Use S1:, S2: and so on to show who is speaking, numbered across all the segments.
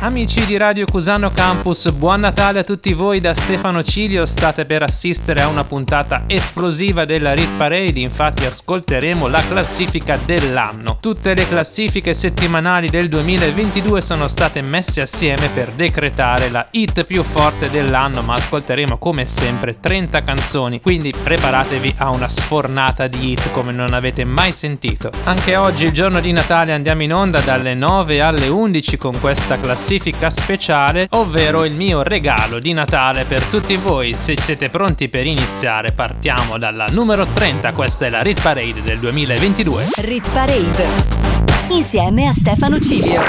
S1: Amici di Radio Cusano Campus, buon Natale a tutti voi da Stefano Cilio. State per assistere a una puntata esplosiva della Rit Parade, infatti ascolteremo la classifica dell'anno. Tutte le classifiche settimanali del 2022 sono state messe assieme per decretare la hit più forte dell'anno, ma ascolteremo come sempre 30 canzoni, quindi preparatevi a una sfornata di hit come non avete mai sentito. Anche oggi, il giorno di Natale, andiamo in onda dalle 9 alle 11 con questa classifica classifica speciale, ovvero il mio regalo di Natale per tutti voi. Se siete pronti per iniziare, partiamo dalla numero 30. Questa è la Rit Parade del 2022.
S2: Rit Parade. Insieme a Stefano Cilio.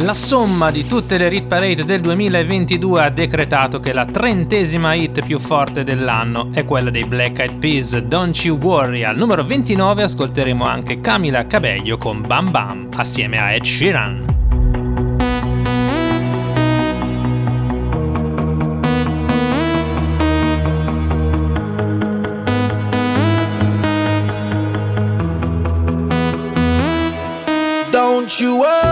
S1: La somma di tutte le Rit Parade del 2022 ha decretato che la trentesima hit più forte dell'anno è quella dei Black Eyed Peas, Don't You Worry. Al numero 29 ascolteremo anche Camila Cabello con Bam Bam assieme a Ed Sheeran.
S3: You worry,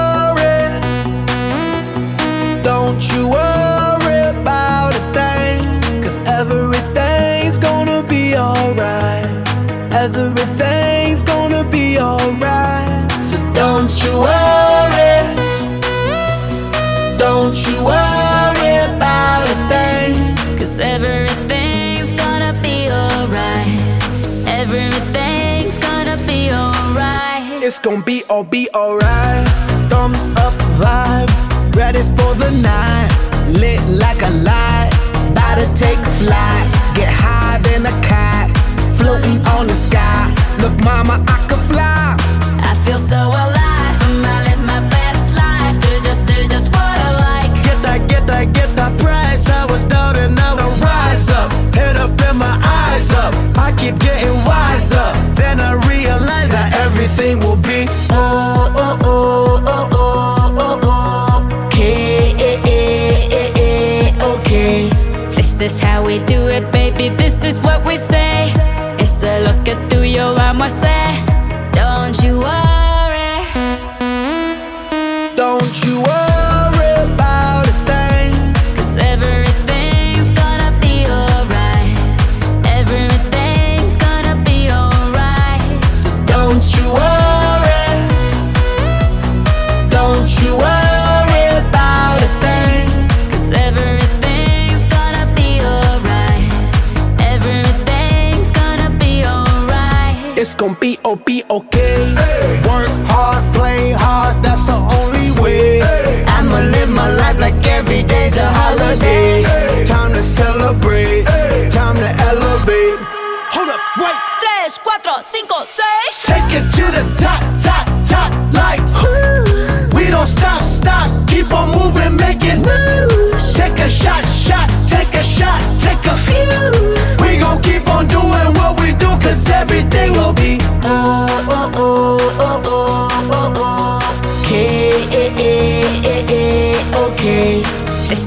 S3: be be alright. Thumbs up vibe, ready for the night. Lit like a light, about to take a flight. Get higher than a cat, floating on the sky. Look, mama, I could fly.
S4: I feel so alive. I live my best life. Do just, do just what I like.
S3: Get that, get that, get that price. I was down and now I rise up. Head up and my eyes up. I keep getting
S4: is how we do it, baby. This is what we say. It's a look at through your armor, say.
S3: It's gonna be oh be okay. Work hard, play hard, that's the only way. I'ma live my life like every day's a holiday. Time to celebrate,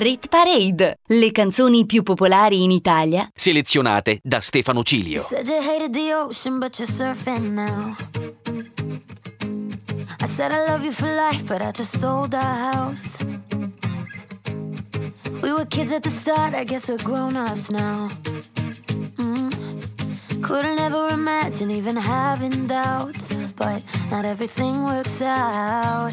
S2: Rit Parade. Le canzoni più popolari in Italia.
S5: Selezionate da Stefano Cilio.
S6: Said you hated the ocean, but you're surfing now. I said I love you for life, but I just sold our house. We were kids at the start, I guess we're grown ups now. Mm. Couldn't ever imagine even having doubts, but not everything works out.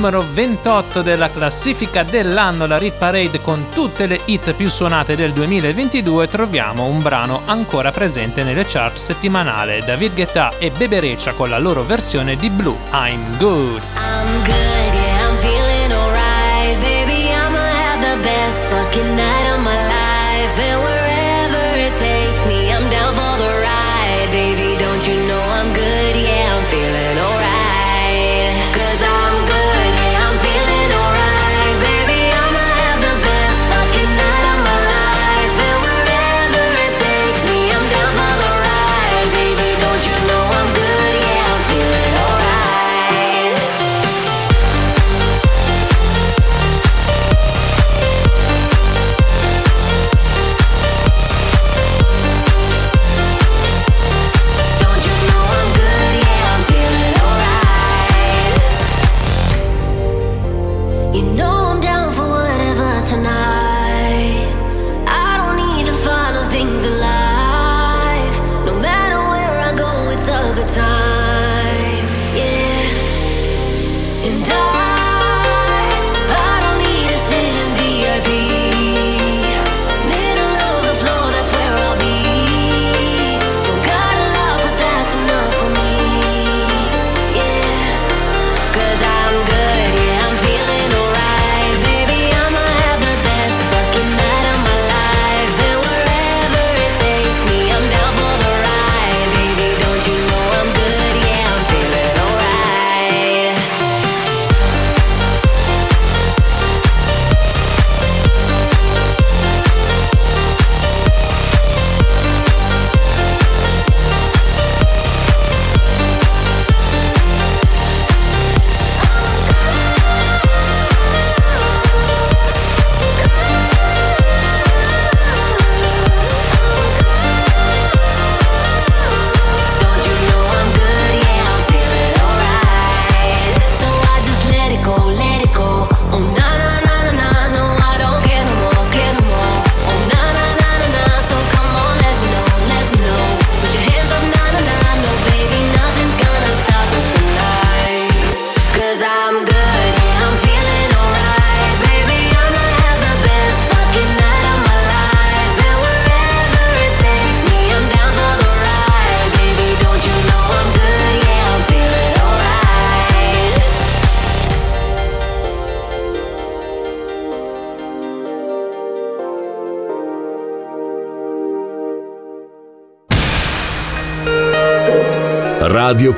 S6: Numero 28 della classifica dell'anno, la Rit Parade con tutte le hit più suonate del 2022, troviamo un brano ancora presente nelle chart settimanali. David Guetta e Bebe Recia con la loro versione di Blue, I'm Good.
S7: I'm good, yeah, I'm feeling alright. Baby, I'ma have the best fucking night of my life. And wherever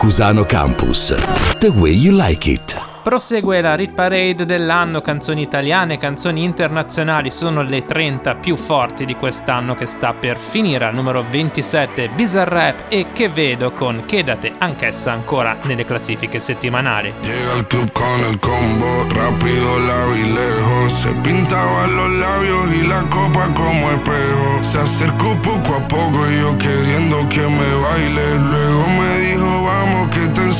S8: Cusano Campus. The way you like it.
S1: Prosegue la Rit Parade dell'anno, canzoni italiane, canzoni internazionali, sono le 30 più forti di quest'anno che sta per finire. Al numero 27 Bizarrap e Che Vedo con Quédate, anch'essa ancora nelle classifiche settimanali.
S9: Llega al club con el combo, rápido la vi lejos, se pintaba los labios y la copa como espejo. Se acercó poco a poco y yo queriendo que me baile, luego me dijo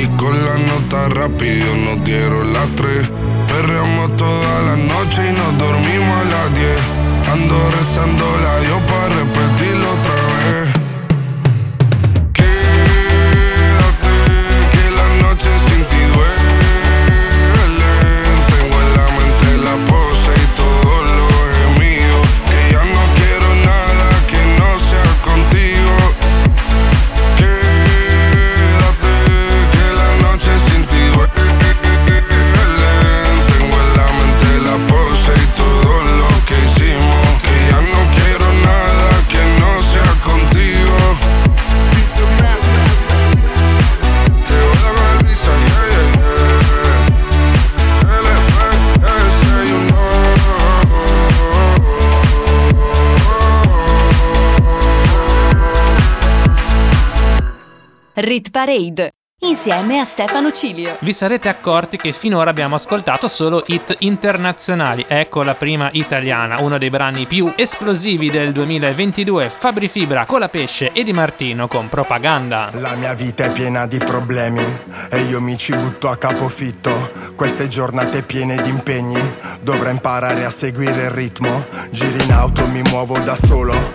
S9: Y con la nota rápido nos dieron las tres. Perreamos toda la noche y nos dormimos a las diez. Ando rezando la Dios para repetirlo
S2: Rit Parade insieme a Stefano Cilio.
S1: Vi sarete accorti che finora abbiamo ascoltato solo hit internazionali. Ecco la prima italiana, uno dei brani più esplosivi del 2022, Fabri Fibra, Colapesce e Di Martino con Propaganda.
S10: La mia vita è piena di problemi e io mi ci butto a capofitto. Queste giornate piene di impegni, dovrò imparare a seguire il ritmo. Giri in auto, mi muovo da solo,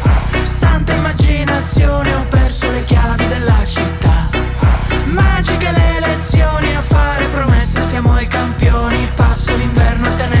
S11: Santa immaginazione ho perso le chiavi della città. Magiche le lezioni a fare promesse siamo i campioni. Passo l'inverno a tenervi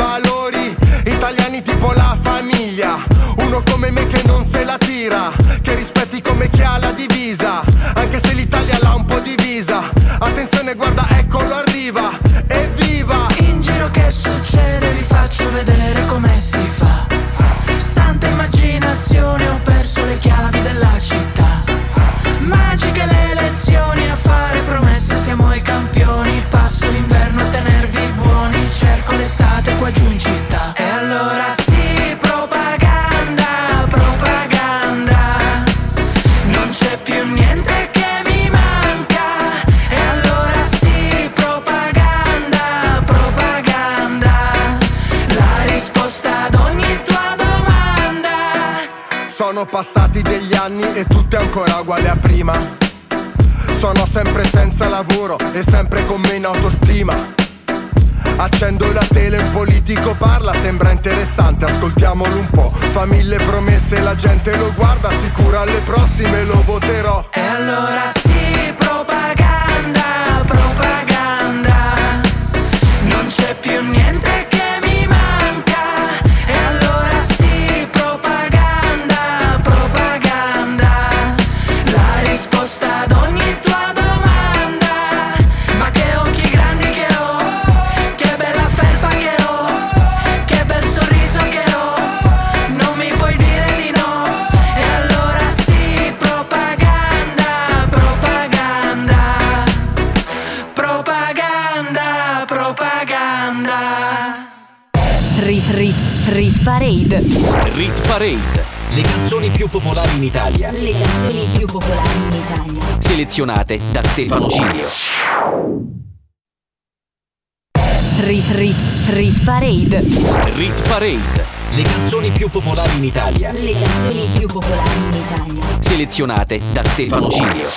S10: se la gente lo guarda sicura alle prossime lo
S5: selezionate da Stefano Cilio.
S2: Rit Rit Rit Parade
S5: Rit Parade le canzoni più popolari in Italia.
S2: Le canzoni più popolari in Italia.
S5: Selezionate da Stefano Cilio.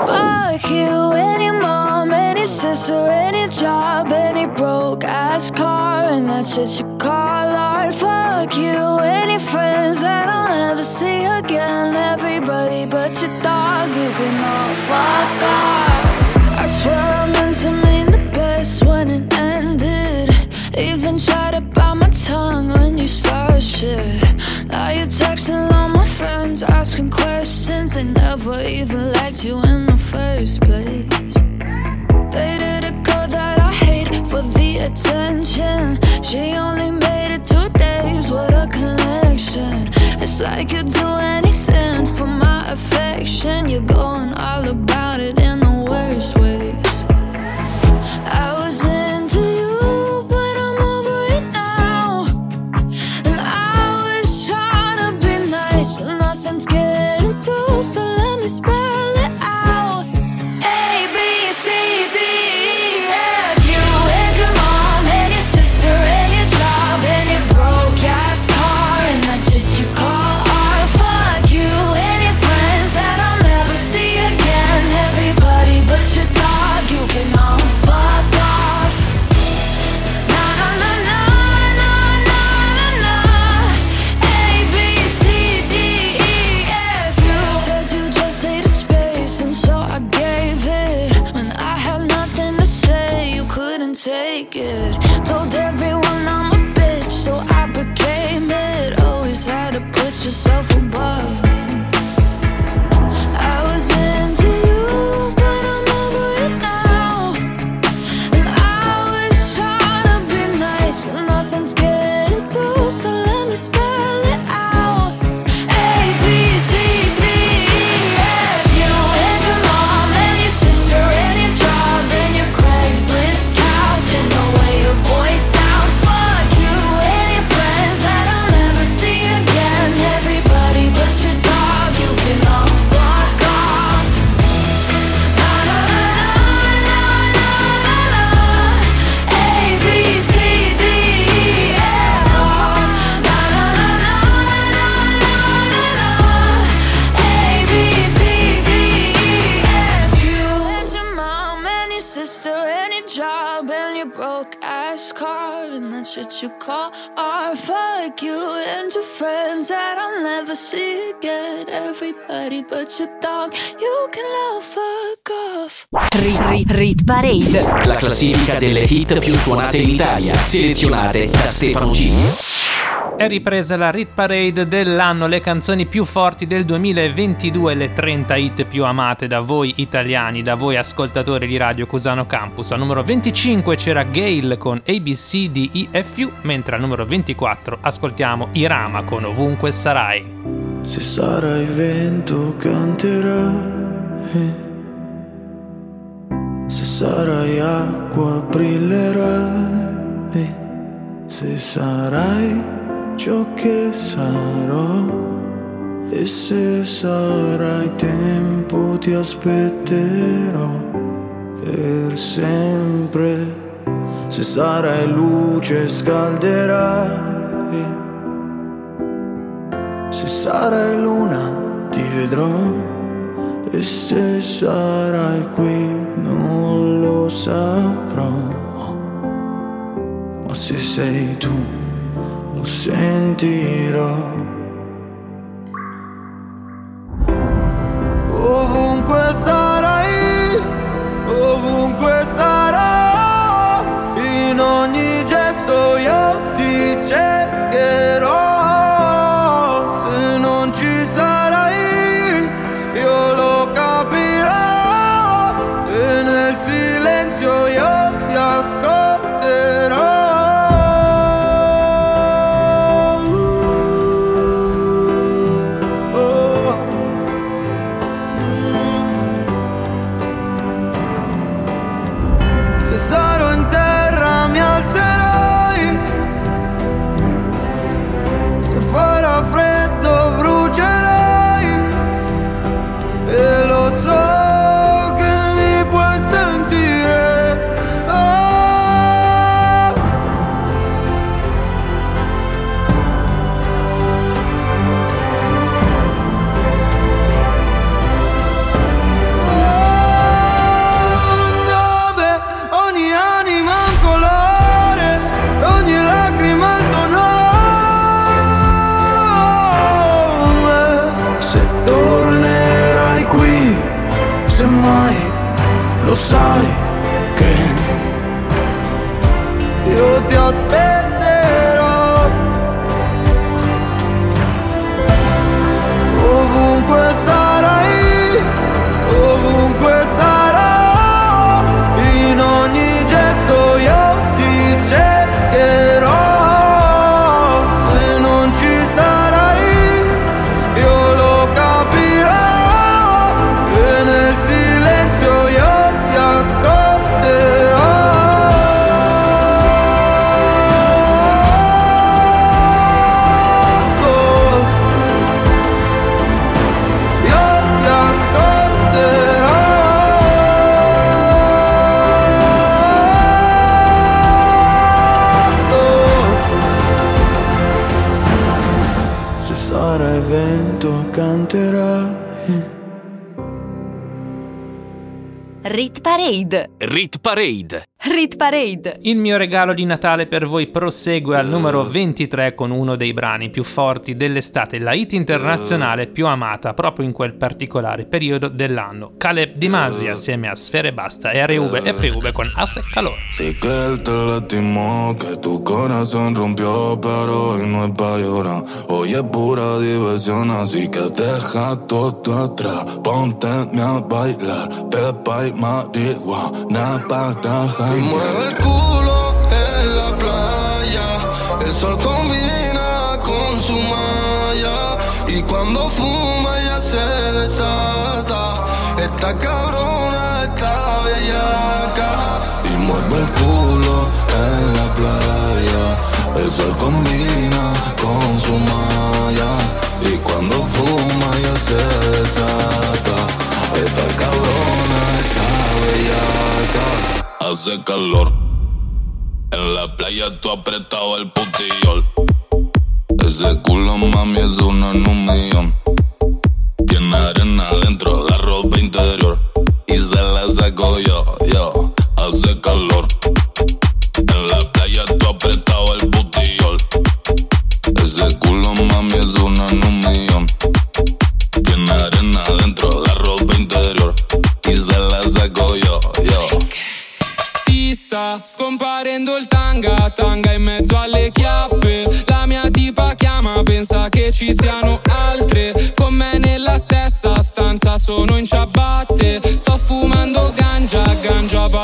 S6: Fuck you, any mom, any sister, any job, any broke ass car, and that's it, you call art. Fuck you, any friends that I'll never see again, everybody but your thoughts. giving a fuck up. I swear I meant to mean the best when it ended. Even tried to bite my tongue when you started shit. Now you're texting all my friends, asking questions. They never even liked you in the first place. Dated a girl that I hate for the attention. She only made it two days. What a connection! It's like you do anything dancing for my affection. You're going all about it in the worst way.
S2: Parade.
S5: La classifica delle hit più suonate in Italia, selezionate da Stefano G.
S1: È ripresa la Rit Parade dell'anno, le canzoni più forti del 2022, le 30 hit più amate da voi italiani, da voi ascoltatori di Radio Cusano Campus. Al numero 25 c'era Gail con ABCDEFU, mentre al numero 24 ascoltiamo Irama con Ovunque Sarai.
S12: Se sarai vento canterai, se sarai acqua brillerai, se sarai ciò che sarò. E se sarai tempo ti aspetterò per sempre. Se sarai luce scalderai. Se sarai luna ti vedrò e se sarai qui non lo saprò ma se sei tu lo sentirò. Ovunque sarai, ovunque sarò, in ogni gesto io ti cercherò.
S2: Rit Parade.
S1: Il mio regalo di Natale per voi prosegue al numero 23 con uno dei brani più forti dell'estate, la hit internazionale più amata proprio in quel particolare periodo dell'anno. Caleb Di Masi assieme a Sfere Basta e RV e FV con Hace Calor.
S12: Sí que él te lastimó, que tu corazón rompió, pero hoy no es pa' llorar. Hoy es pura diversión, así que deja todo atrás. Ponte a bailar, pepa y marihuana para
S13: mueve el culo en la playa. El sol combina con su malla. Y cuando fuma ya se desata. Esta cabrona está bellaca.
S12: Y mueve el culo en la playa. El sol combina con su malla. Y cuando fuma ya se desata. Esta cabrona está bellaca. Hace calor. En la playa tú apretado el putillol. Ese culo mami es uno en un millón. Tiene arena dentro
S14: la ropa interior. Y se la saco yo,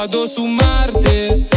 S8: puedo sumarte.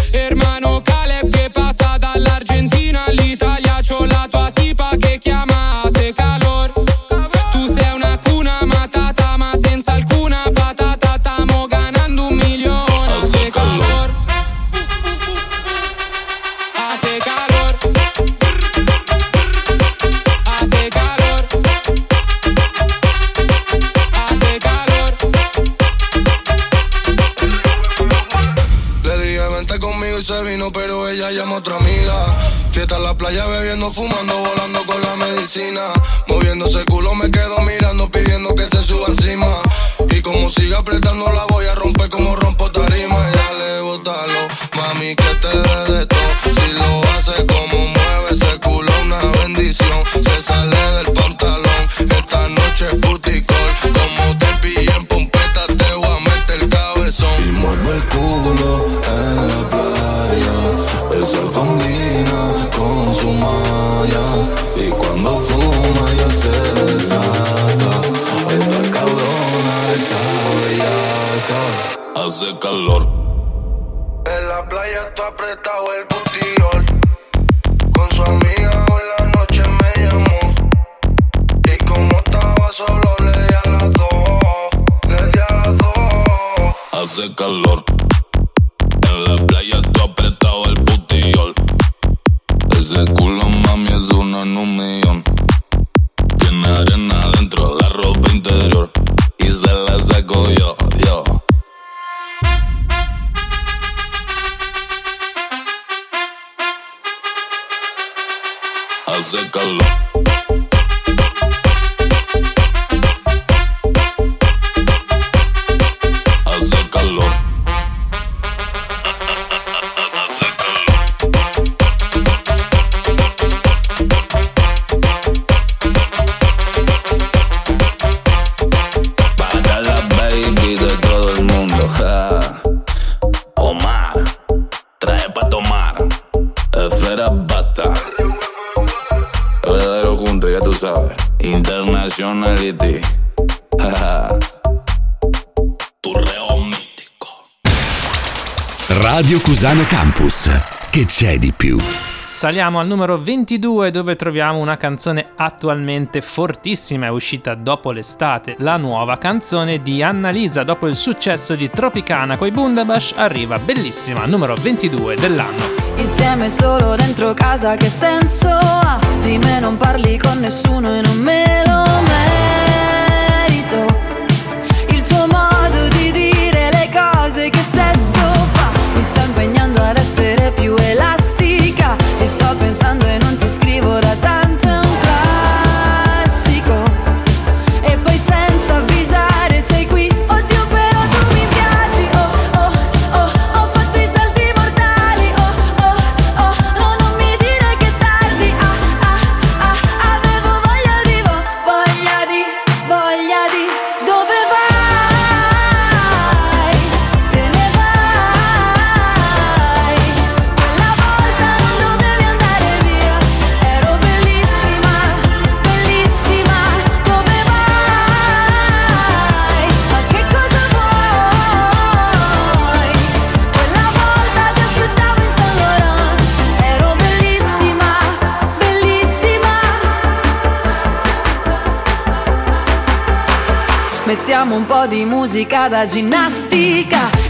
S8: c'è di più.
S1: Saliamo al numero 22 dove troviamo una canzone attualmente fortissima, è uscita dopo l'estate, la nuova canzone di Annalisa. Dopo il successo di Tropicana con i Bundabash arriva bellissima, numero 22 dell'anno.
S6: Insieme solo dentro casa che senso ha? Di me non parli con nessuno e non me lo merito po' di musica da ginnastica.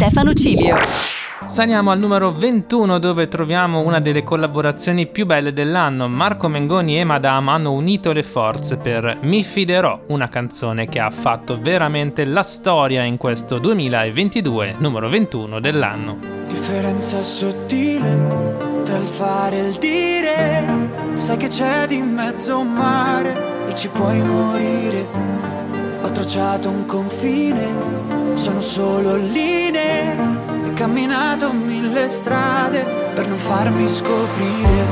S2: Stefano Cilio.
S1: Saliamo al numero 21 dove troviamo una delle collaborazioni più belle dell'anno. Marco Mengoni e Madame hanno unito le forze per Mi fiderò, una canzone che ha fatto veramente la storia in questo 2022, numero 21 dell'anno.
S15: Differenza sottile tra il fare e il dire, sai che c'è di mezzo un mare e ci puoi morire. Ho tracciato un confine, sono solo linee camminato mille strade per non farmi scoprire.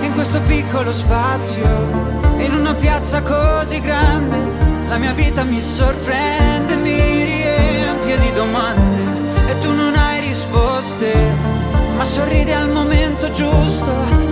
S15: In questo piccolo spazio, in una piazza così grande, la mia vita mi sorprende, mi riempie di domande e tu non hai risposte, ma sorridi al momento giusto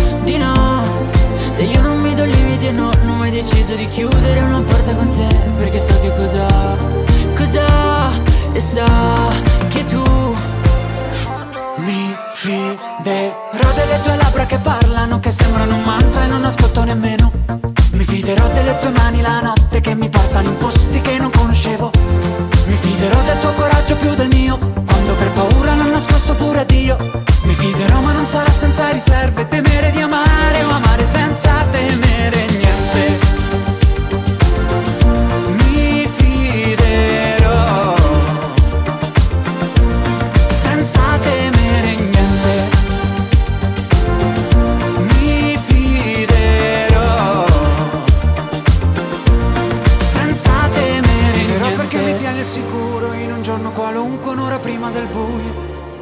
S6: se io non mi do limiti e no, non ho mai deciso di chiudere una porta con te Perché so che cosa, cosa E so che tu
S15: Mi fiderò delle tue labbra che parlano Che sembrano un mantra e non ascolto nemmeno. Mi fiderò delle tue mani la notte Che mi portano in posti che non conoscevo. Mi fiderò del tuo coraggio più del mio Quando per paura l'ho nascosto pure a Dio. Mi fiderò ma non sarà senza riserve. Temere di amare o amare senza temere niente. Mi fiderò. Senza temere niente. Mi fiderò. Senza temere Fiderò niente. perché mi tiene sicuro In un giorno qualunque un'ora prima del buio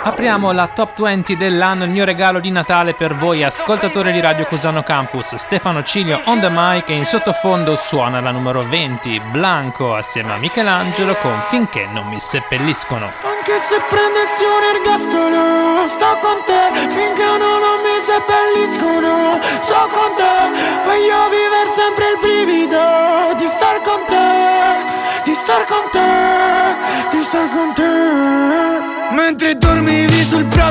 S1: Apriamo la top 20 dell'anno, il mio regalo di Natale per voi ascoltatori di Radio Cusano Campus. Stefano Cilio on the mic e in sottofondo suona la numero 20, Blanco assieme a Michelangelo con Finché non mi seppelliscono.
S11: Anche se prendessi un ergastolo, sto con te finché non, mi seppelliscono. Sto con te, voglio vivere sempre il brivido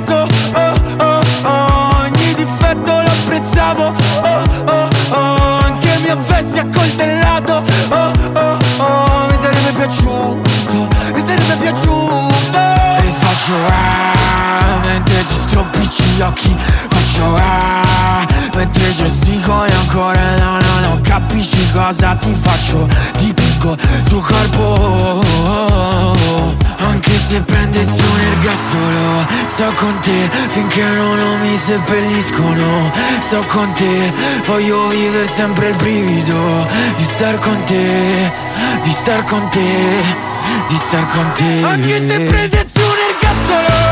S11: prato, oh oh oh Ogni difetto lo apprezzavo, oh oh oh Anche mi avessi accoltellato, oh oh oh Mi sarebbe piaciuto, mi sarebbe piaciuto. E faccio ah, mentre ti stropicci gli occhi Faccio ah, mentre gestico e ancora no, no, no. Capisci cosa ti faccio, ti picco? Tuo corpo. Anche se prendessi un ergastolo Sto con te finché non mi seppelliscono. Sto con te Voglio vivere sempre il brivido Di star con te Di star con te Di star con te. Anche se prendessi un ergastolo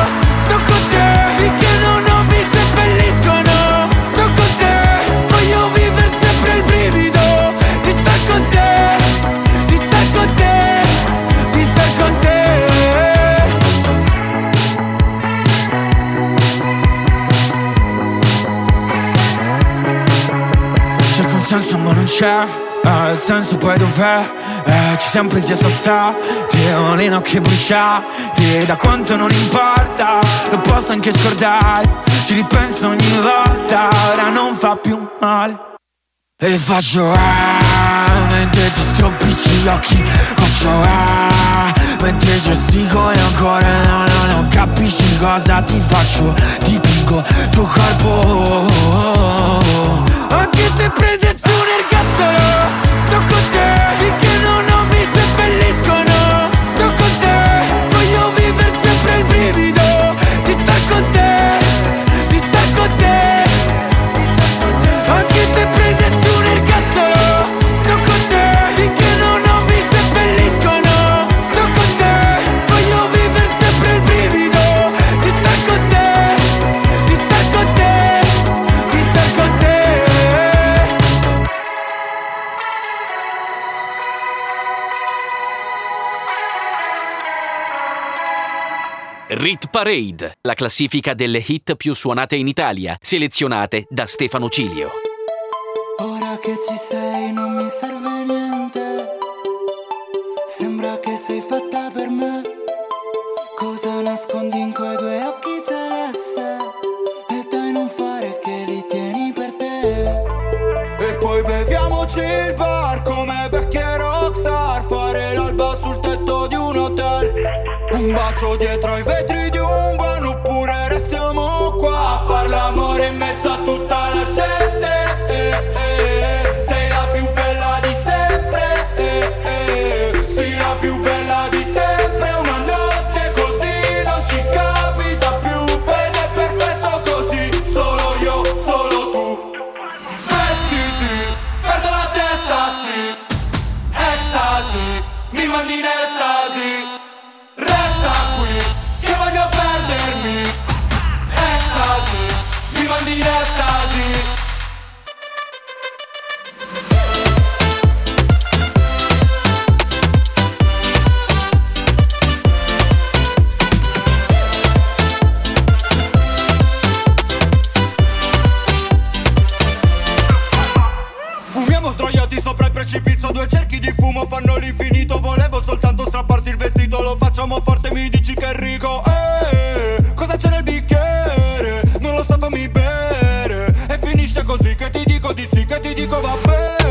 S11: c'è eh, Il senso poi dov'è? Eh, ci siamo presi a sassati Ho le nocche bruciate Da quanto non importa Lo posso anche scordare Ci ripenso ogni volta Ora non fa più male E faccio ah Mentre ti stropicci gli occhi Faccio ah Mentre gestico e ancora no, no, non capisci cosa ti faccio Dipingo tuo corpo Anche se prendessi un ergastolo Sto
S5: Rit Parade, la classifica delle hit più suonate in Italia, selezionate da Stefano Cilio.
S16: Ora che ci sei non mi serve niente. Sembra che sei fatta per me. Cosa nascondi in quei due occhi celeste? E dai non fare che li tieni per te.
S2: E poi beviamoci il bar Un bacio dietro ai vetri dici che è rico Eh, cosa c'è nel bicchiere? Non lo so, fammi bere E finisce così che ti dico di sì Che ti dico va bene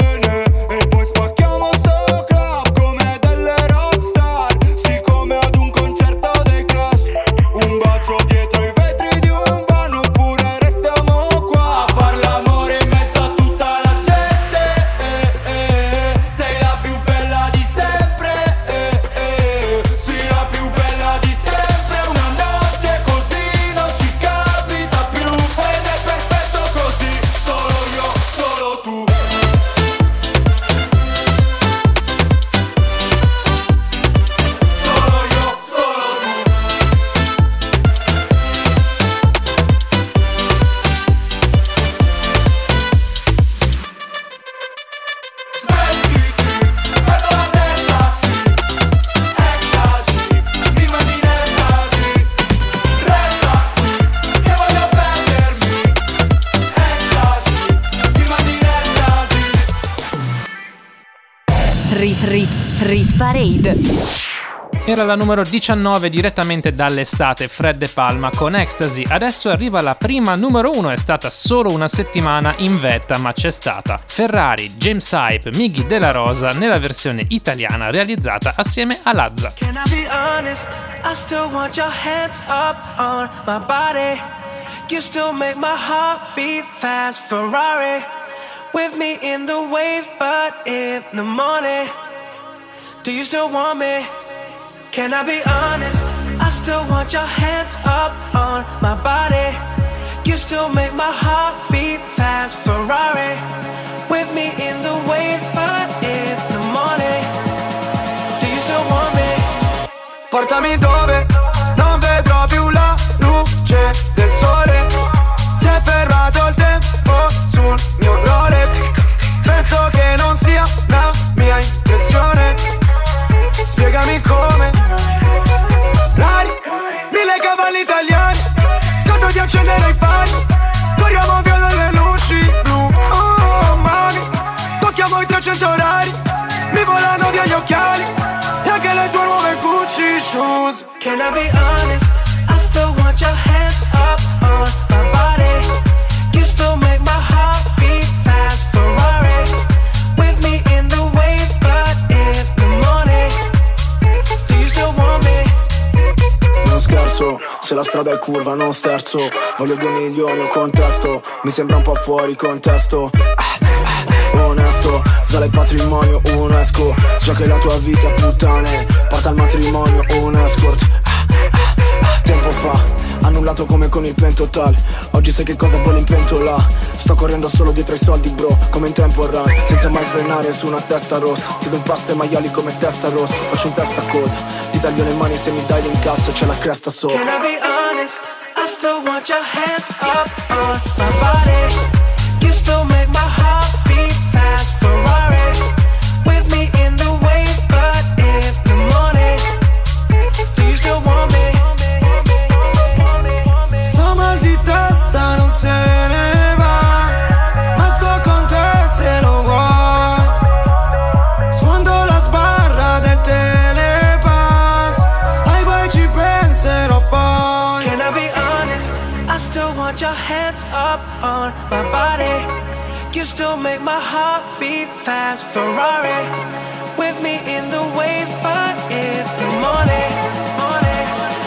S1: Era la numero 19 direttamente dall'estate, Fred De Palma con Ecstasy. Adesso arriva la prima numero 1, è stata solo una settimana in vetta, ma c'è stata. Ferrari, James Hype, Miggy Della Rosa nella versione italiana realizzata assieme a Lazza.
S17: Can I be honest? I still want your hands up on my body. You still make my heart beat fast, Ferrari. With me in the wave, but in the morning. Do you still want me? Can I be honest? still want your hands up on my body. You still make my heart beat fast. Ferrari with me in the wave, but in the morning. Do you still want me?
S18: Portami dove non vedrò più la luce del sole. Si è fermato il tempo sul mio Rolex. Penso che non sia una mia impressione. Spiegami come. Accendere i fari. Corriamo via dalle luci blu. Oh, mani. Tocchiamo i 300 orari. Mi volano via gli occhiali. E anche le tue nuove Gucci shoes.
S17: Can I be honest? I still want your hands up on my body.
S18: Scherzo, se la strada è curva non sterzo. Voglio due milioni o contesto. Mi sembra un po' fuori contesto. Ah, ah, Onesto, sale il patrimonio, un esco Già che la tua vita puttane. Porta al matrimonio, un escort ah, Tempo fa, annullato come con il pentotal Oggi sai che cosa vuole in pentola. Sto correndo solo dietro ai soldi bro Come in tempo run, senza mai frenare su una testa rossa. Ti do impasto ai maiali come testa rossa. Faccio un testa coda. Ti taglio le mani se mi dai l'incasso C'è la cresta sopra.
S17: Can I be honest? I still want your hands up on my body. You still make my Still make my heart beat fast. Ferrari with me in the wave, but in the morning. morning,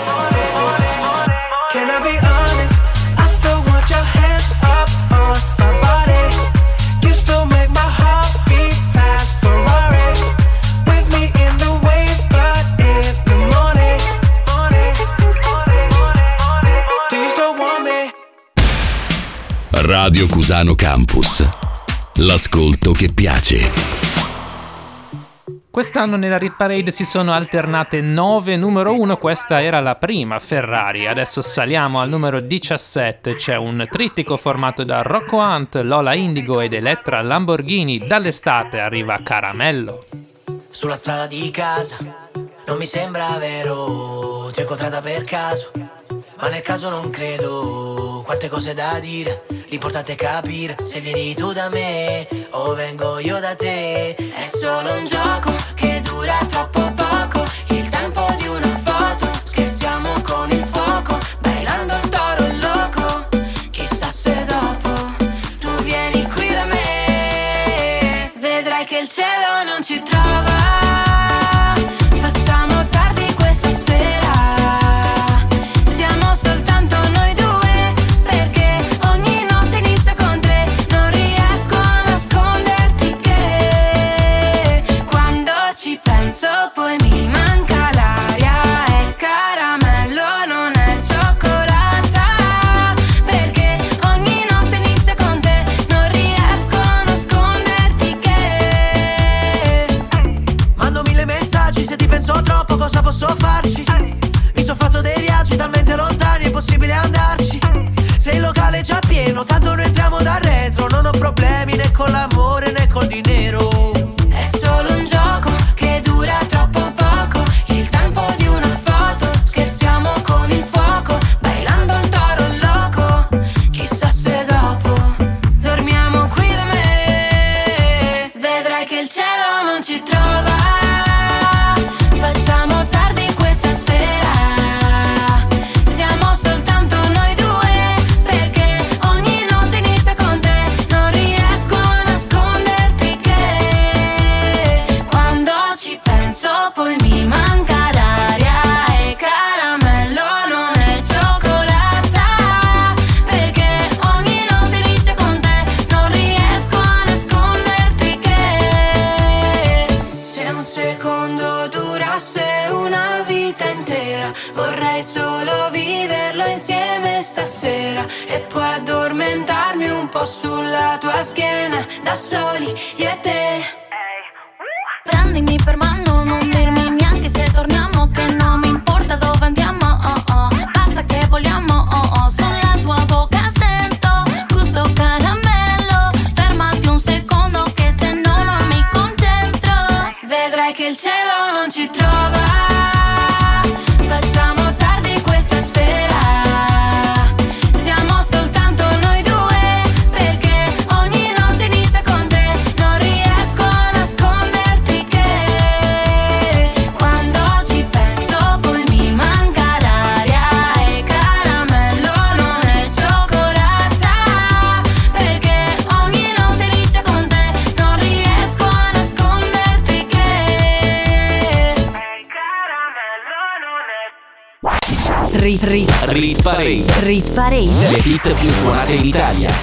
S17: morning, morning, morning. Can I be honest? I still want your hands up on my body. You still make my heart beat fast. Ferrari with me in the wave, but in the morning. morning, morning, morning. Do you still want me?
S19: Radio Cusano Campus. L'ascolto che piace.
S1: Quest'anno nella Rit Parade si sono alternate 9 numero 1, questa era la prima Ferrari, adesso saliamo al numero 17, c'è un trittico formato da Rocco Hunt, Lola Indigo ed Elettra Lamborghini, dall'estate arriva Caramello.
S6: Sulla strada di casa non mi sembra vero, ti ho incontrata per caso, ma nel caso non credo. Quante cose da dire, l'importante è capire se vieni tu da me o vengo io da te. È solo un gioco che dura troppo poco,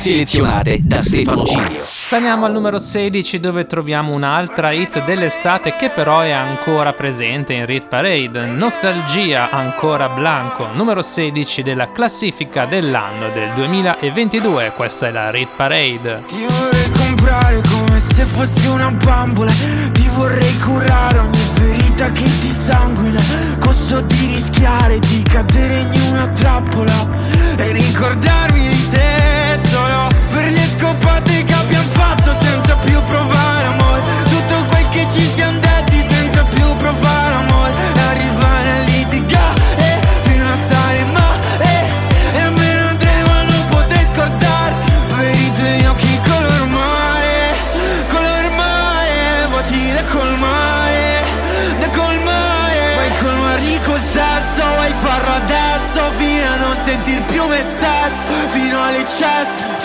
S5: selezionate da Stefano Cilio.
S1: Saliamo al numero 16 dove troviamo un'altra hit dell'estate che però è ancora presente in Rit Parade. Nostalgia ancora Blanco, numero 16 della classifica dell'anno del 2022. Questa è la Rit Parade.
S11: Ti vorrei comprare come se fossi una bambola Ti vorrei curare ogni ferita che ti sanguina Costo di rischiare di cadere in una trappola E ricordarmi di te scopate che abbiamo fatto senza più provare amore. Tutto quel che ci siamo detti senza più provare amore. Arrivare a litigare fino a stare male. E me ne andrei ma non potrei scordarti. Per i tuoi occhi color mare Color mare. Vuoti da colmare Da colmare Vuoi colmarli col sesso Vuoi farlo adesso. Fino a non sentir più me stesso Fino all'eccesso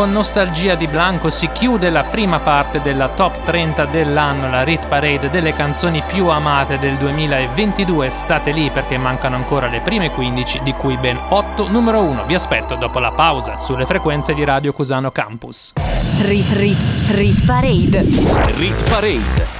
S1: con nostalgia di Blanco si chiude la prima parte della top 30 dell'anno, la Rit Parade delle canzoni più amate del 2022. State lì perché mancano ancora le prime 15, di cui ben 8 numero 1. Vi aspetto dopo la pausa sulle frequenze di Radio Cusano Campus.
S2: Rit, rit, rit parade.
S5: Rit Parade.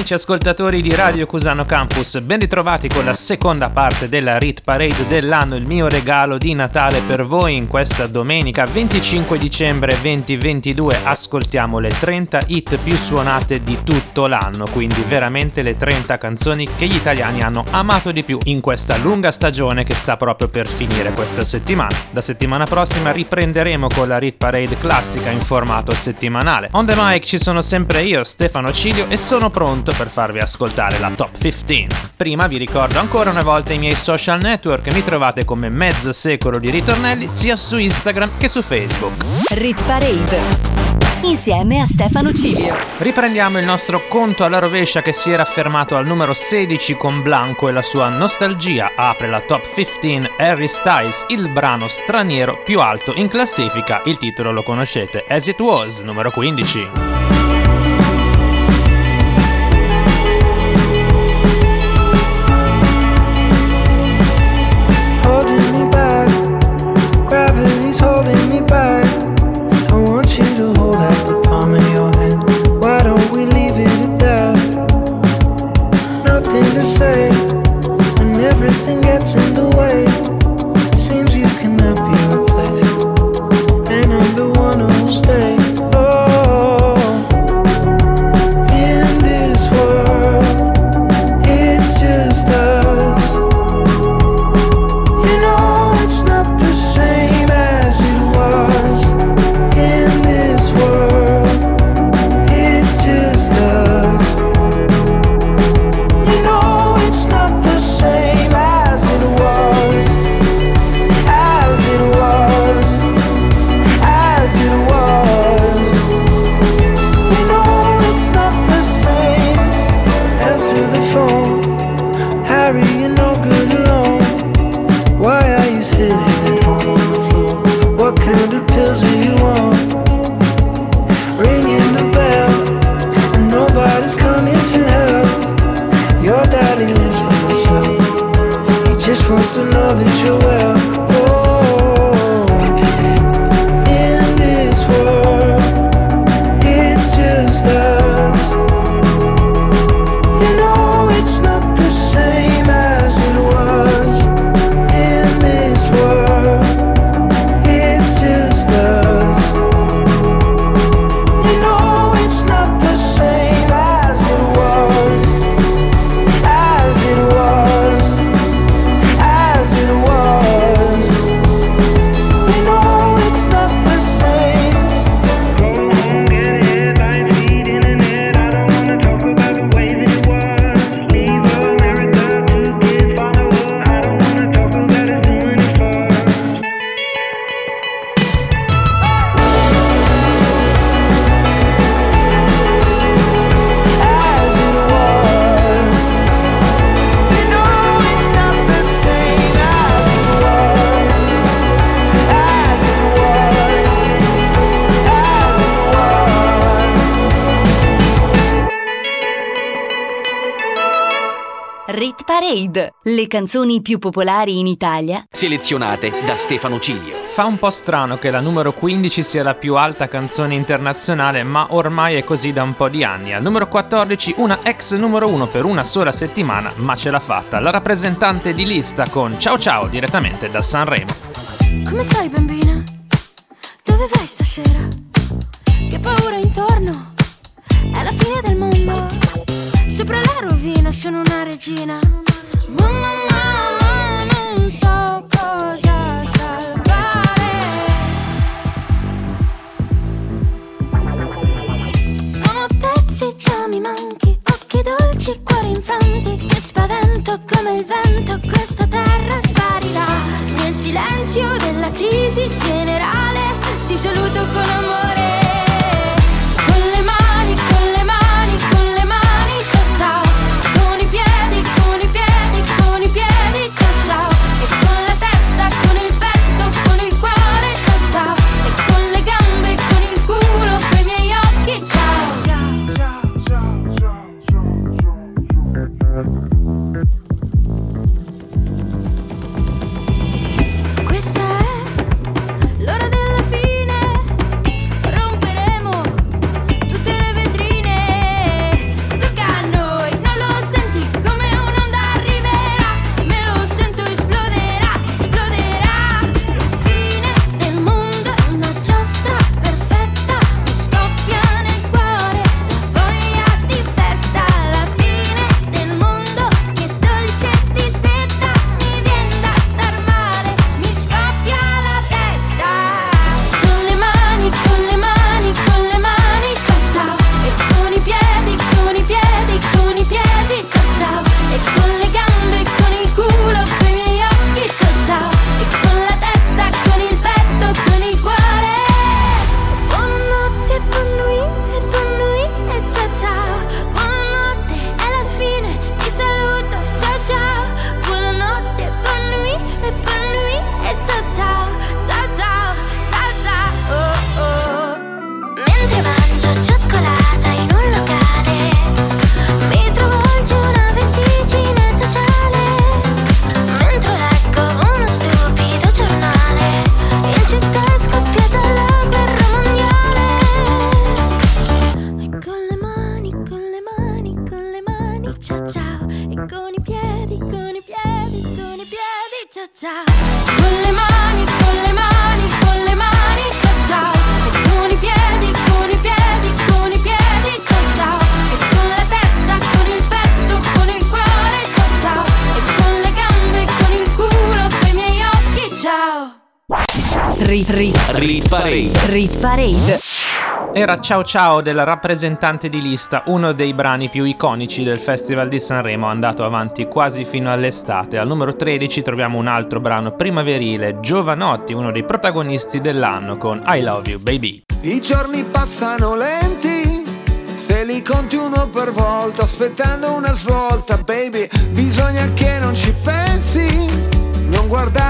S1: Amici ascoltatori di Radio Cusano Campus, ben ritrovati con la seconda parte della Rit Parade dell'anno, il mio regalo di Natale per voi in questa domenica 25 dicembre 2022. Ascoltiamo le 30 hit più suonate di tutto l'anno, quindi veramente le 30 canzoni che gli italiani hanno amato di più in questa lunga stagione che sta proprio per finire questa settimana. Da settimana prossima riprenderemo con la Rit Parade classica in formato settimanale. On the mic ci sono sempre io, Stefano Cilio, e sono pronto per farvi ascoltare la top 15. Prima vi ricordo ancora una volta i miei social network, mi trovate come mezzo secolo di ritornelli sia su Instagram che su Facebook.
S2: Rit Parade insieme a Stefano Cilio.
S1: Riprendiamo il nostro conto alla rovescia che si era fermato al numero 16 con Blanco e la sua nostalgia. Apre la top 15 Harry Styles, il brano straniero più alto in classifica. Il titolo lo conoscete, As It Was, numero 15.
S2: Le canzoni più popolari in Italia,
S5: selezionate da Stefano Ciglio.
S1: Fa un po' strano che la numero 15 sia la più alta canzone internazionale, ma ormai è così da un po' di anni. Al numero 14 una ex numero 1 per una sola settimana, ma ce l'ha fatta. La rappresentante di lista con Ciao Ciao direttamente da Sanremo.
S6: Come stai bambina? Dove vai stasera? Che paura intorno? È la fine del mondo Sopra la rovina sono una regina. Silenzio della crisi generale. Ti saluto con amore.
S5: Parade.
S2: rit parade.
S1: Era Ciao Ciao del rappresentante di lista, uno dei brani più iconici del Festival di Sanremo, andato avanti quasi fino all'estate. Al numero 13 troviamo un altro brano primaverile, Giovanotti, uno dei protagonisti dell'anno con I Love You Baby.
S20: I giorni passano lenti, se li conti uno per volta, aspettando una svolta, baby, bisogna che non ci pensi. Non guardare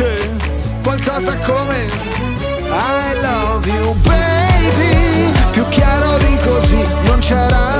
S20: dice qualcosa come I love you baby, più chiaro di così non c'era.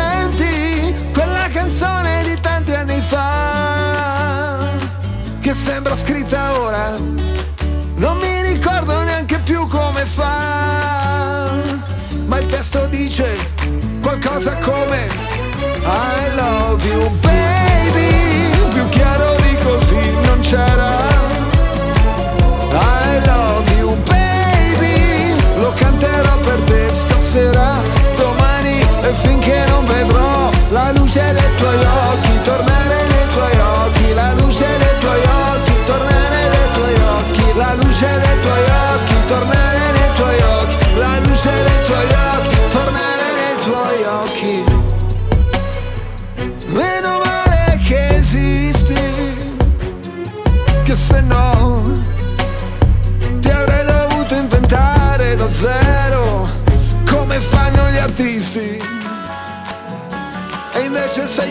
S20: che sembra scritta ora. Non mi ricordo neanche più come fa. Ma il testo dice qualcosa come I love you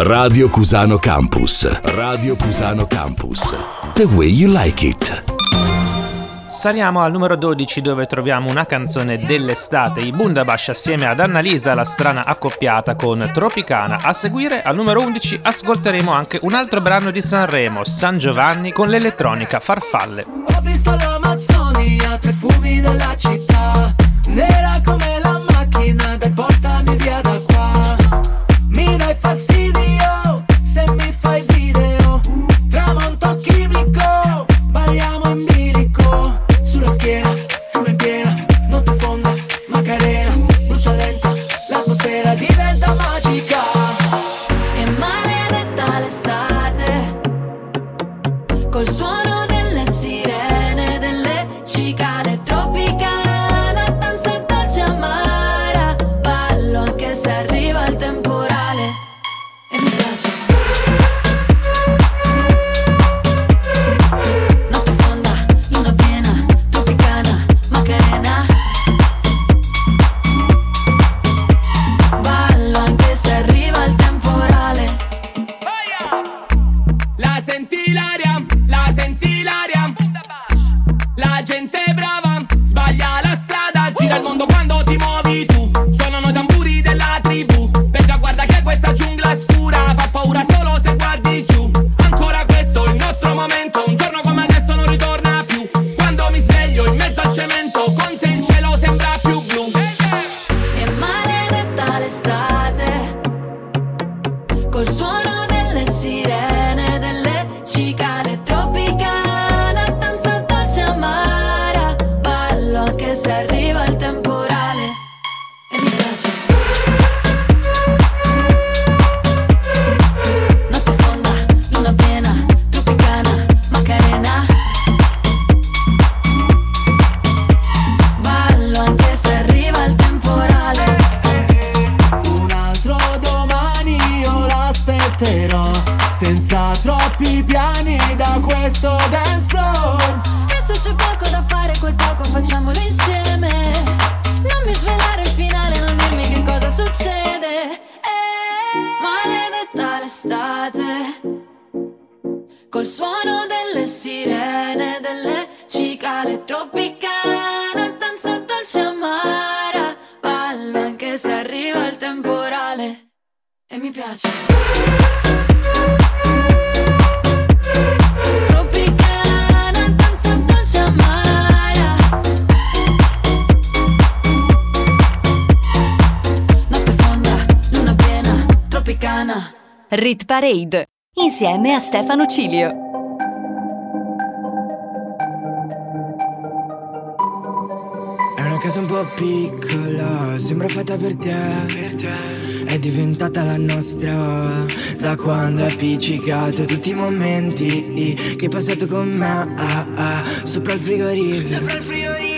S8: Radio Cusano Campus. Radio Cusano Campus. The way you like it.
S1: Saliamo al numero 12 dove troviamo una canzone dell'estate, i Bundabash assieme ad Annalisa, la strana accoppiata con Tropicana. A seguire al numero 11 ascolteremo anche un altro brano di Sanremo, San Giovanni con l'elettronica Farfalle.
S11: Ho visto l'Amazzonia, tre fumi della città Nera
S21: questo dance floor.
S6: E se c'è poco da fare quel poco facciamolo insieme. Non mi svelare il finale, non dirmi che cosa succede. Eh, Maledetta l'estate Col suono delle sirene, delle cicale tropicane Danza dolce amara Ballo anche se arriva il temporale. E mi piace
S2: Rit Parade insieme a Stefano Cilio.
S3: È una casa un po' piccola, sembra fatta per te. È diventata la nostra da quando hai appiccicato tutti i momenti che hai passato con me. ah, ah, sopra il frigorifero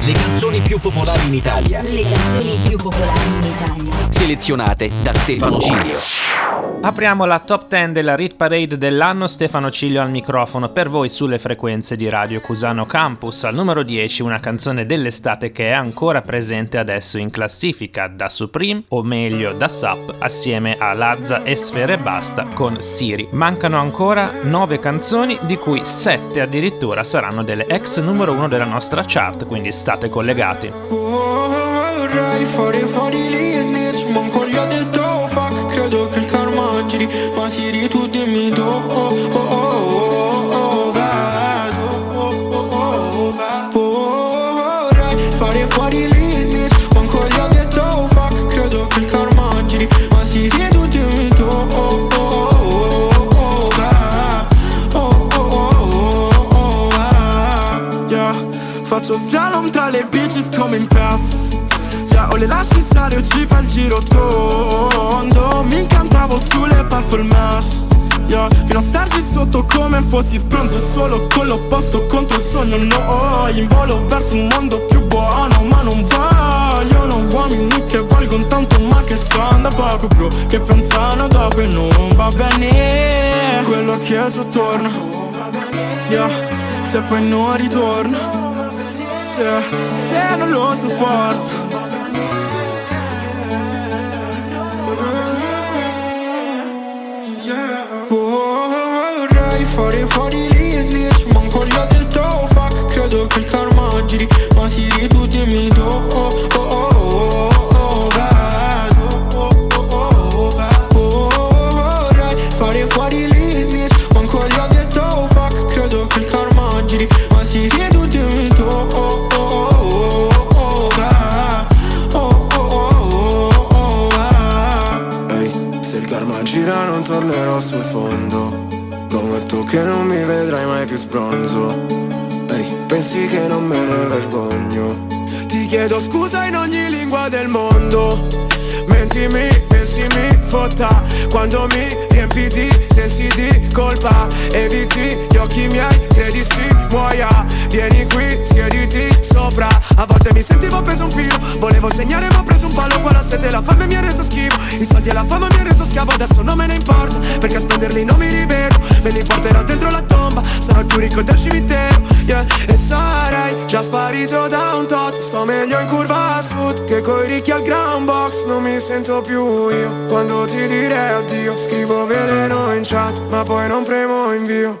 S5: Le canzoni più popolari in Italia.
S2: Le canzoni più popolari in Italia.
S5: Selezionate da Stefano Cilio.
S1: Apriamo la top 10 della Rit Parade dell'anno, Stefano Ciglio al microfono per voi sulle frequenze di Radio Cusano Campus. Al numero 10 una canzone dell'estate che è ancora presente adesso in classifica da Supreme, o meglio da Sap, assieme a Lazza e Sfere Basta con Siri. Mancano ancora 9 canzoni, di cui 7 addirittura saranno delle ex numero 1 della nostra chart, quindi state collegati.
S22: Vorrei fuori l'isnitch, ma ancora del Credo che il karma ma si tu dimmi tu fare fuori l'isnitch, ma ancora del Credo che il karma ma si tu dimmi tu Faccio le lasci stare o ci fa il giro tondo Mi incantavo sulle puffle mash yeah. Fino a starci sotto come fossi spronzo Solo con l'opposto contro il sogno No, in volo verso un mondo più buono Ma non vogliono uomini che valgono tanto Ma che stanno poco bro Che pensano dopo e non va bene Quello che è giù torna yeah. Se poi non ritorna Se, se non lo sopporto Dimmi do oh oh oh oh oh oh oh oh oh Vorrei fare fuori e ancora ho detto oh fuck Credo che il karma giri Ma Siri tu dimmi do oh oh oh oh oh oh oh oh oh oh vedo
S20: Ehi, se il karma gira non tornerò sul fondo Prometto che non mi vedrai mai più sbronzo Ehi, pensi che non me ne vergogno
S22: Ti chiedo scusa in ogni lingua del mondo. Mentimi, pensi mi fotta. Quando mi riempi di sensi di colpa Eviti gli occhi miei, credi si muoia. Vieni qui, siediti sopra. A volte mi sentivo preso un filo Volevo segnare ma ho preso un palo. Qua la sete la fame mi ha reso schifo. I soldi e la fama mi ha reso schiavo Adesso non me ne importa. Perché a spenderli non mi rivedo Me li porterò dentro la tomba Sarò il più ricco del cimitero. Yeah. E sarei già sparito da un tot. Sto meglio in curva a sud Che coi ricchi al ground box Non mi sento più io Quando ti direi addio. Scrivo veleno in chat Ma poi non premo invio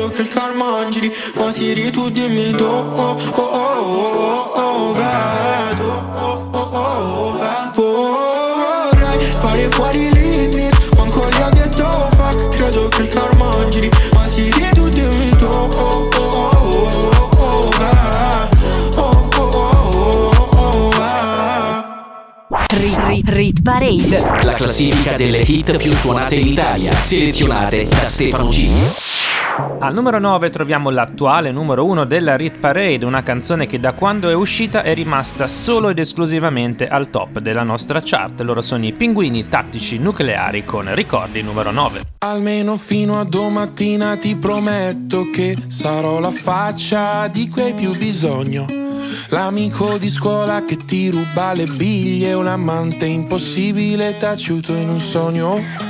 S22: Credo che il karma giri Ma Siri tu dimmi do oh oh oh oh oh vedo oh oh oh oh vedo Vorrei fare fuori e snitch Ma ancora gli ho detto oh fuck Credo che il karma giri Ma Siri tu dimmi do oh oh oh oh oh oh oh oh oh oh
S2: rit Parade.
S5: La classifica delle hit più suonate in Italia, selezionate da Stefano G.
S1: Al numero 9 troviamo l'attuale numero 1 della Rit Parade, una canzone che da quando è uscita è rimasta solo ed esclusivamente al top della nostra chart. Loro sono i pinguini tattici nucleari con ricordi numero 9.
S23: Almeno fino a domattina ti prometto che sarò la faccia di cui hai più bisogno. L'amico di scuola che ti ruba le biglie, un amante impossibile taciuto in un sogno.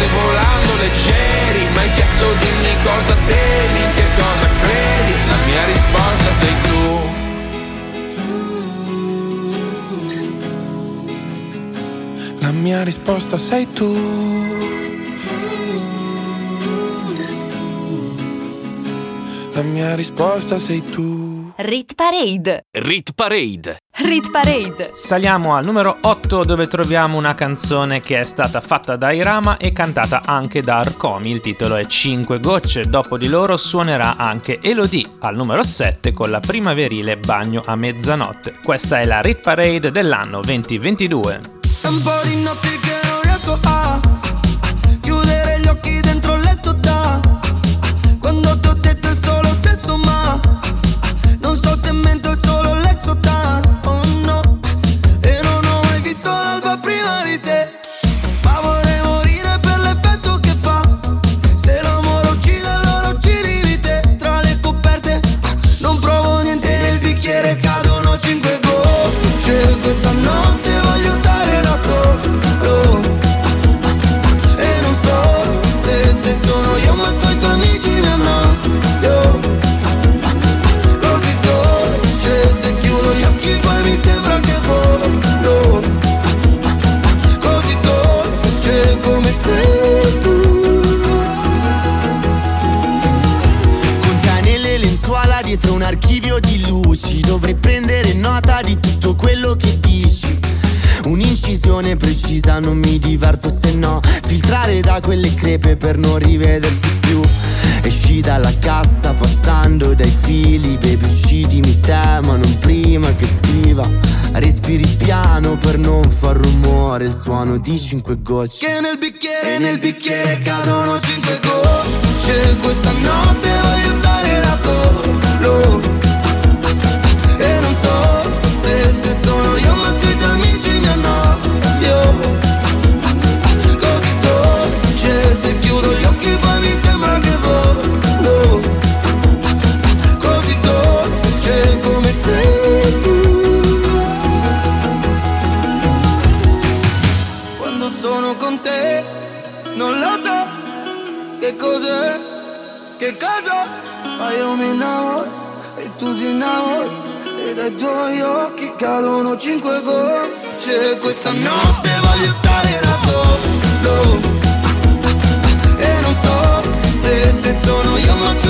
S23: la morte volando leggeri Ma hai chiesto dimmi cosa temi, in che cosa credi La mia risposta sei tu La mia risposta sei tu La mia risposta sei tu
S2: Rit Parade.
S5: Rit Parade.
S2: Rit Parade.
S1: Saliamo al numero 8 dove troviamo una canzone che è stata fatta da Irama e cantata anche da Arcomi. Il titolo è 5 gocce. Dopo di loro suonerà anche Elodie al numero 7 con la primaverile Bagno a mezzanotte. Questa è la Rit Parade dell'anno 2022.
S12: È un po' di notti che non riesco a
S24: Un'incisione precisa non mi diverto se no. Filtrare da quelle crepe per non rivedersi più. Esci dalla cassa passando dai fili Baby uccidimi te ma non prima che scriva. Respiri piano per non far rumore Il suono di cinque gocce.
S12: Che nel bicchiere, nel bicchiere cadono cinque gocce. Questa notte Dai tuoi occhi cadono cinque gocce. Questa notte voglio stare da solo. Ah, ah, ah, E non so se, se sono io ma coi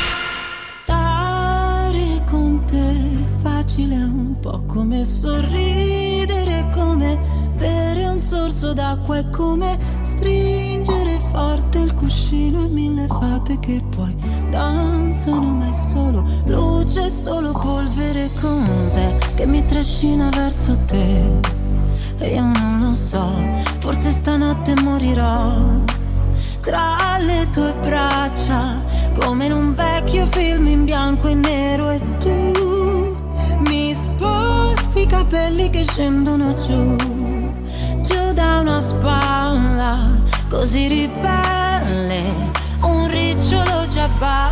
S6: Scendono giù, giù da una spalla, così ribelle, un ricciolo già balla.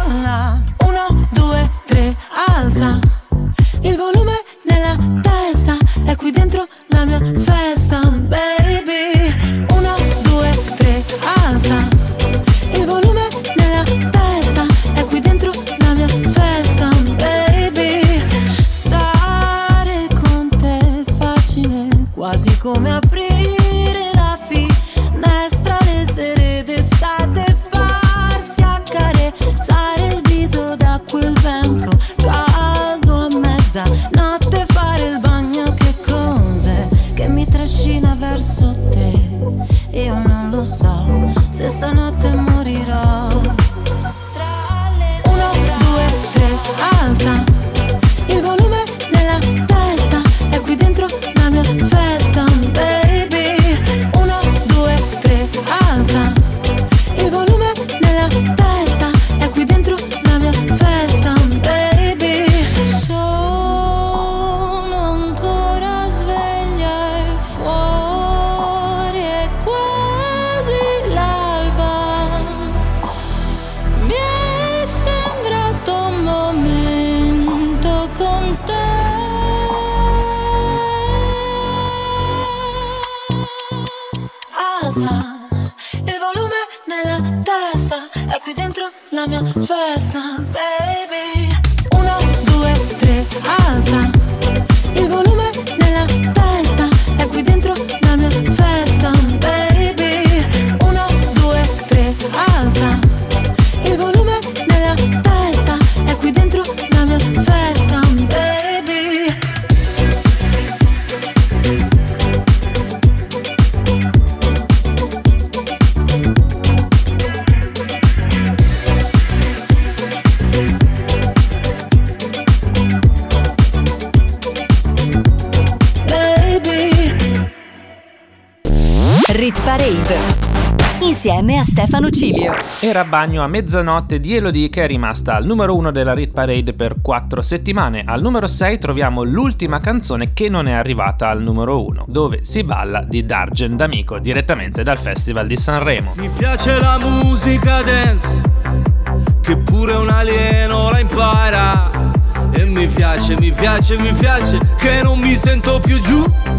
S6: Con
S2: insieme a Stefano Cilio.
S1: Era bagno a mezzanotte di Elodie che è rimasta al numero 1 della Rit Parade per 4 settimane. Al numero 6 troviamo l'ultima canzone che non è arrivata al numero 1, dove si balla di Dargen D'Amico direttamente dal Festival di Sanremo.
S25: Mi piace la musica dance, che pure un alieno la impara. E mi piace, mi piace, mi piace, che non mi sento più giù.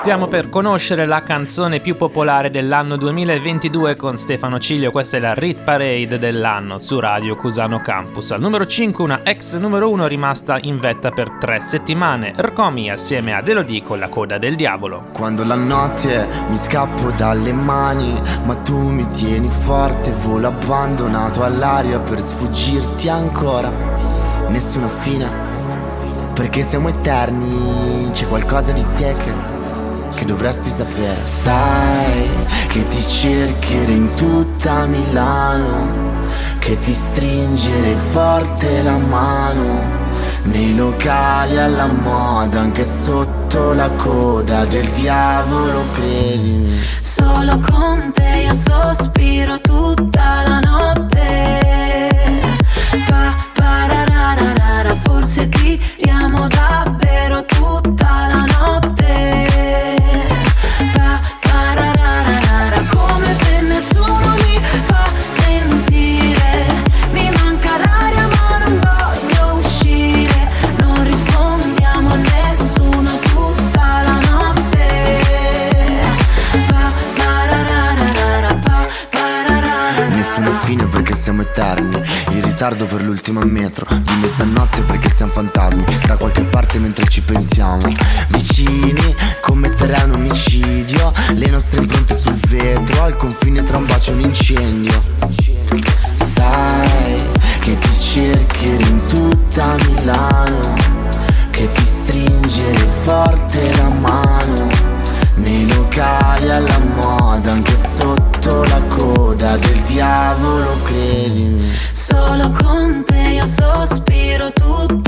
S1: Stiamo per conoscere la canzone più popolare dell'anno 2022 con Stefano Ciglio, questa è la Rit Parade dell'anno su Radio Cusano Campus. Al numero 5 una ex numero 1 rimasta in vetta per tre settimane, Rcomi assieme ad Elodie con la coda del diavolo.
S24: Quando la notte mi scappo dalle mani, ma tu mi tieni forte, volo abbandonato all'aria per sfuggirti ancora. Nessuna fine, perché siamo eterni, c'è qualcosa di te che che dovresti sapere. Sai che ti cercherò in tutta Milano, che ti stringere forte la mano. Nei locali alla moda, anche sotto la coda del diavolo, credimi.
S6: Solo con te io sospiro tutta la notte. Pa, parararara, forse tiriamo davvero tutta la notte.
S24: Siamo eterni. In ritardo per l'ultima metro Di mezzanotte perché siamo fantasmi. Da qualche parte mentre ci pensiamo. Vicini commetterei un omicidio. Le nostre impronte sul vetro Al confine tra un bacio e un incendio. Sai che ti cercherò in tutta Milano Che ti stringere forte la mano. Nei locali alla moda, anche sotto diavolo, credimi.
S6: Solo con te io sospiro tutta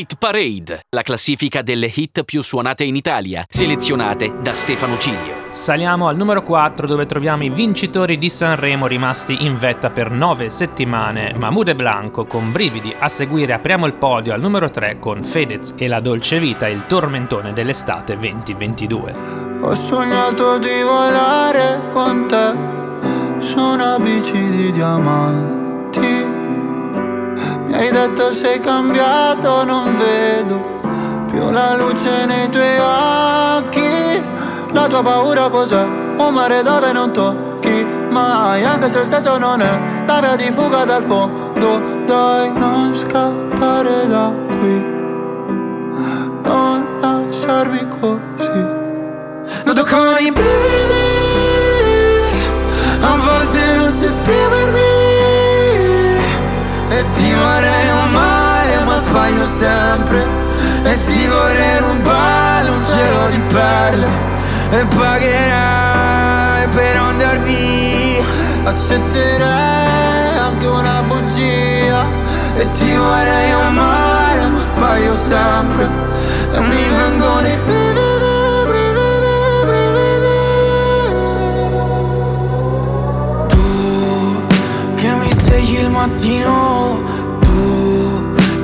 S5: Rit Parade, la classifica delle hit più suonate in Italia, selezionate da Stefano Ciglio.
S1: Saliamo al numero 4 dove troviamo i vincitori di Sanremo rimasti in vetta per 9 settimane. Mahmoud e Blanco con Brividi. A seguire apriamo il podio al numero 3 con Fedez e La Dolce Vita, il tormentone dell'estate 2022.
S20: Ho sognato di volare con te su una bici di diamanti. Hai detto sei cambiato, non vedo più la luce nei tuoi occhi. La tua paura cos'è? Un mare dove non tocchi mai, anche se il senso non è la via di fuga dal fondo. Dai, non scappare da qui, non lasciarmi così. Noto con i brividi A volte non so esprimermi sbaglio sempre E ti vorrei rubare un cielo di perle E pagherai per andar via. Accetterei anche una bugia E ti vorrei amare ma sbaglio sempre E mi vengo di Tu Che mi svegli
S26: il mattino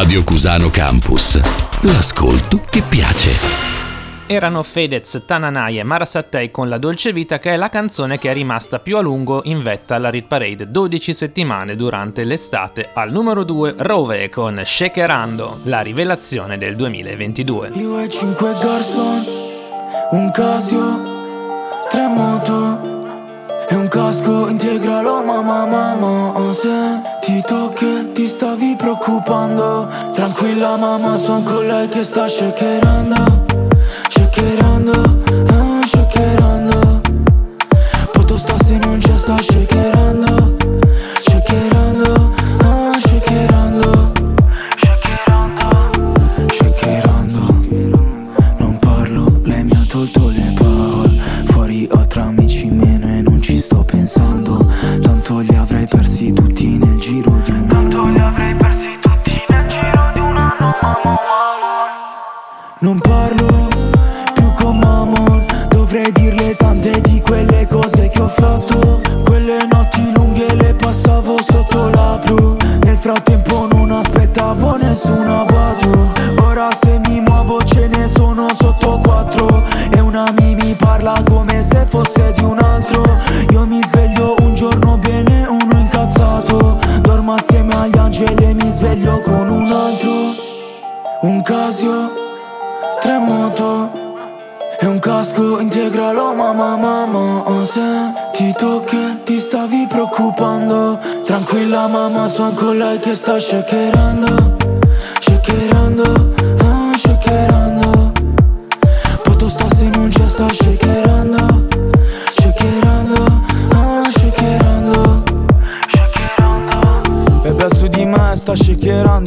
S8: Radio Cusano Campus. L'ascolto che piace.
S1: Erano Fedez, Tananai e Mara Sattei con La Dolce Vita che è la canzone che è rimasta più a lungo in vetta alla Rit Parade 12 settimane durante l'estate. Al numero 2 Rove con Shakerando, la rivelazione del 2022.
S27: Io e cinque garçon, un Casio, tre moto e un casco integralo mamma mamma oh, Se ti tocchi ti stavi preoccupando. Tranquilla mamma son con lei che sta shakerando. Shakerando, ah, shakerando. Poto sta se non c'è sta shakerando ho fatto Quelle notti lunghe le passavo sotto la blu. Nel frattempo non aspettavo nessun avvato Ora se mi muovo ce ne sono sotto quattro. E una mi mi parla come se fosse di un altro. Io mi sveglio un giorno bene, uno incazzato. Dormo assieme agli angeli e mi sveglio con un altro. Un Casio, tre moto e un casco integralo mamma mamma Se ti tocchi ti stavi preoccupando. Tranquilla mamma son con lei che sta shakerando Shakerando,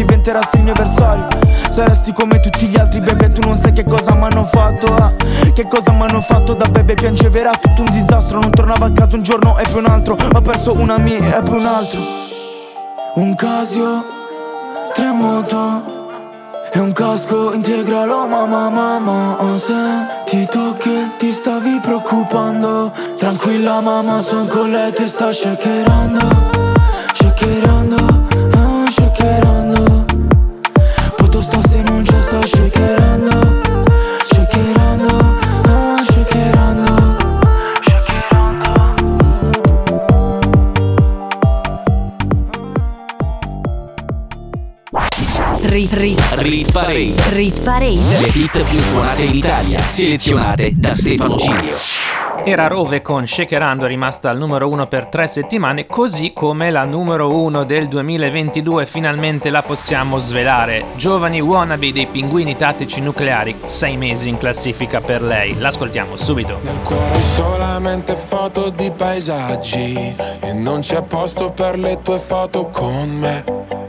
S27: diventerassi il mio avversario. Saresti come tutti gli altri bebe Tu non sai che cosa mi hanno fatto eh. Che cosa mi hanno fatto da bebe Piangeva era tutto un disastro. Non tornavo a casa un giorno e poi un altro. Ho perso una mia e poi un altro. Un Casio, tre moto e un casco integralo. Mamma mamma Se ti tocchi ti stavi preoccupando. Tranquilla mamma son con lei che sta shakerando Shakerando, ah, shakerando
S2: Rit, rit,
S5: Rit Parade.
S2: rit parade.
S5: Le hit più suonate in Italia, selezionate da Stefano Cilio.
S1: Era Rove con Shakerando rimasta al numero 1 per tre settimane, così come la numero 1 del 2022 finalmente la possiamo svelare. Giovani wannabe dei pinguini tattici nucleari, sei mesi in classifica per lei. L'ascoltiamo subito.
S23: Hai solamente foto di paesaggi e non c'è posto per le tue foto con me.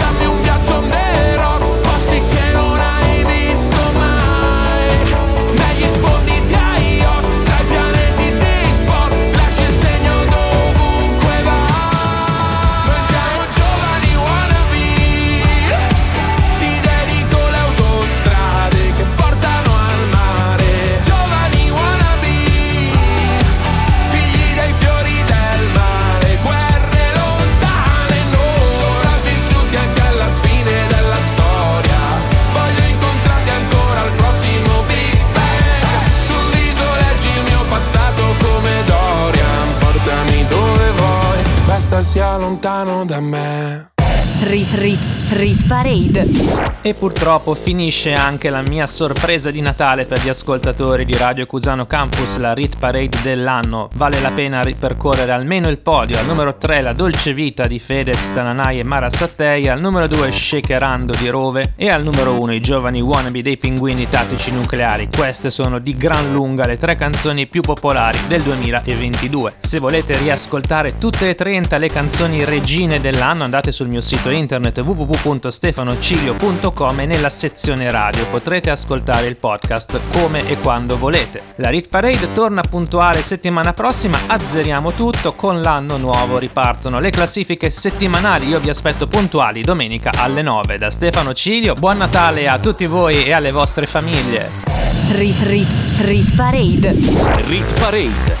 S23: lontano da me.
S2: Rit Rit Rit Parade.
S1: E purtroppo finisce anche la mia sorpresa di Natale per gli ascoltatori di Radio Cusano Campus, la Rit Parade dell'anno. Vale la pena ripercorrere almeno il podio. Al numero 3 La Dolce Vita di Fedez, Tananai e Mara Sattei, al numero 2 Shakerando di Rove e al numero 1 I giovani wannabe dei pinguini tattici nucleari. Queste sono di gran lunga le tre canzoni più popolari del 2022. Se volete riascoltare tutte e 30 le canzoni regine dell'anno andate sul mio sito internet www.stefanocilio.com e nella sezione radio potrete ascoltare il podcast come e quando volete. La Rit Parade torna puntuale settimana prossima, azzeriamo tutto, con l'anno nuovo ripartono le classifiche settimanali, io vi aspetto puntuali domenica alle 9 da Stefano Cilio, buon Natale a tutti voi e alle vostre famiglie.
S2: Rit Rit Rit Parade.
S5: Rit Parade.